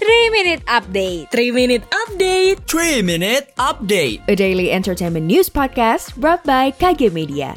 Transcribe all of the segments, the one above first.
3 Minute Update. 3 Minute Update. 3 Minute Update. A daily entertainment news podcast brought by KG Media.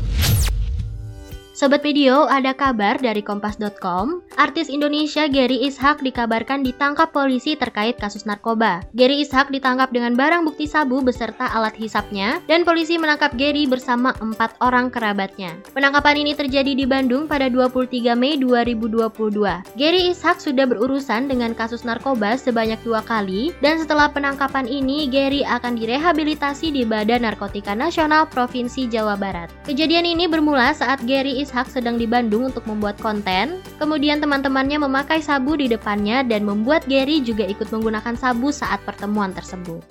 Sobat Video, ada kabar dari Kompas.com. Artis Indonesia Gary Ishak dikabarkan ditangkap polisi terkait kasus narkoba. Gary Ishak ditangkap dengan barang bukti sabu beserta alat hisapnya, dan polisi menangkap Gary bersama empat orang kerabatnya. Penangkapan ini terjadi di Bandung pada 23 Mei 2022. Gary Ishak sudah berurusan dengan kasus narkoba sebanyak dua kali, dan setelah penangkapan ini, Gary akan direhabilitasi di Badan Narkotika Nasional Provinsi Jawa Barat. Kejadian ini bermula saat Gary Ishak sedang di Bandung untuk membuat konten. Kemudian teman-temannya memakai sabu di depannya dan membuat Gary juga ikut menggunakan sabu saat pertemuan tersebut.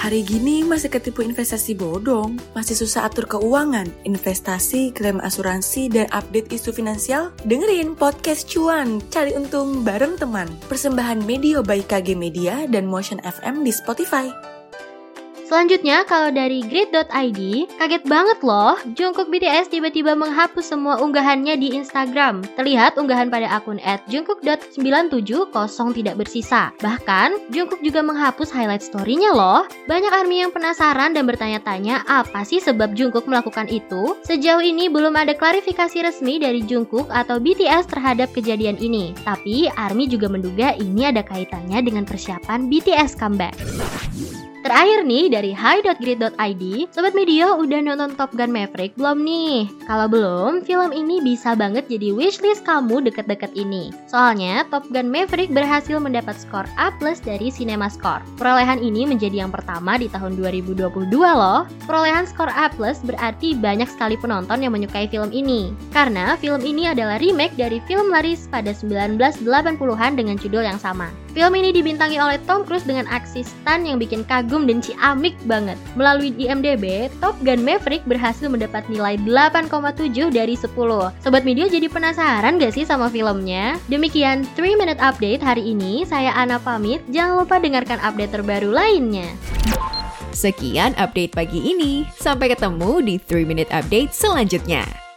Hari gini masih ketipu investasi bodong, masih susah atur keuangan, investasi, klaim asuransi, dan update isu finansial? Dengerin podcast cuan, cari untung bareng teman. Persembahan media by KG Media dan Motion FM di Spotify. Selanjutnya, kalau dari grid.id, kaget banget loh, Jungkook BTS tiba-tiba menghapus semua unggahannya di Instagram. Terlihat unggahan pada akun @jungkook.970 tidak bersisa. Bahkan, Jungkook juga menghapus highlight story-nya loh. Banyak ARMY yang penasaran dan bertanya-tanya apa sih sebab Jungkook melakukan itu? Sejauh ini belum ada klarifikasi resmi dari Jungkook atau BTS terhadap kejadian ini. Tapi, ARMY juga menduga ini ada kaitannya dengan persiapan BTS comeback. Terakhir nih dari hi.grid.id, Sobat Media udah nonton Top Gun Maverick belum nih? Kalau belum, film ini bisa banget jadi wishlist kamu deket-deket ini. Soalnya Top Gun Maverick berhasil mendapat skor A+ dari CinemaScore. Perolehan ini menjadi yang pertama di tahun 2022 loh. Perolehan skor A+ berarti banyak sekali penonton yang menyukai film ini. Karena film ini adalah remake dari film laris pada 1980-an dengan judul yang sama. Film ini dibintangi oleh Tom Cruise dengan aksi stunt yang bikin kagum dan ciamik banget. Melalui IMDb, Top Gun Maverick berhasil mendapat nilai 8,7 dari 10. Sobat Media jadi penasaran gak sih sama filmnya? Demikian 3 Minute Update hari ini, saya Ana pamit. Jangan lupa dengarkan update terbaru lainnya. Sekian update pagi ini. Sampai ketemu di 3 Minute Update selanjutnya.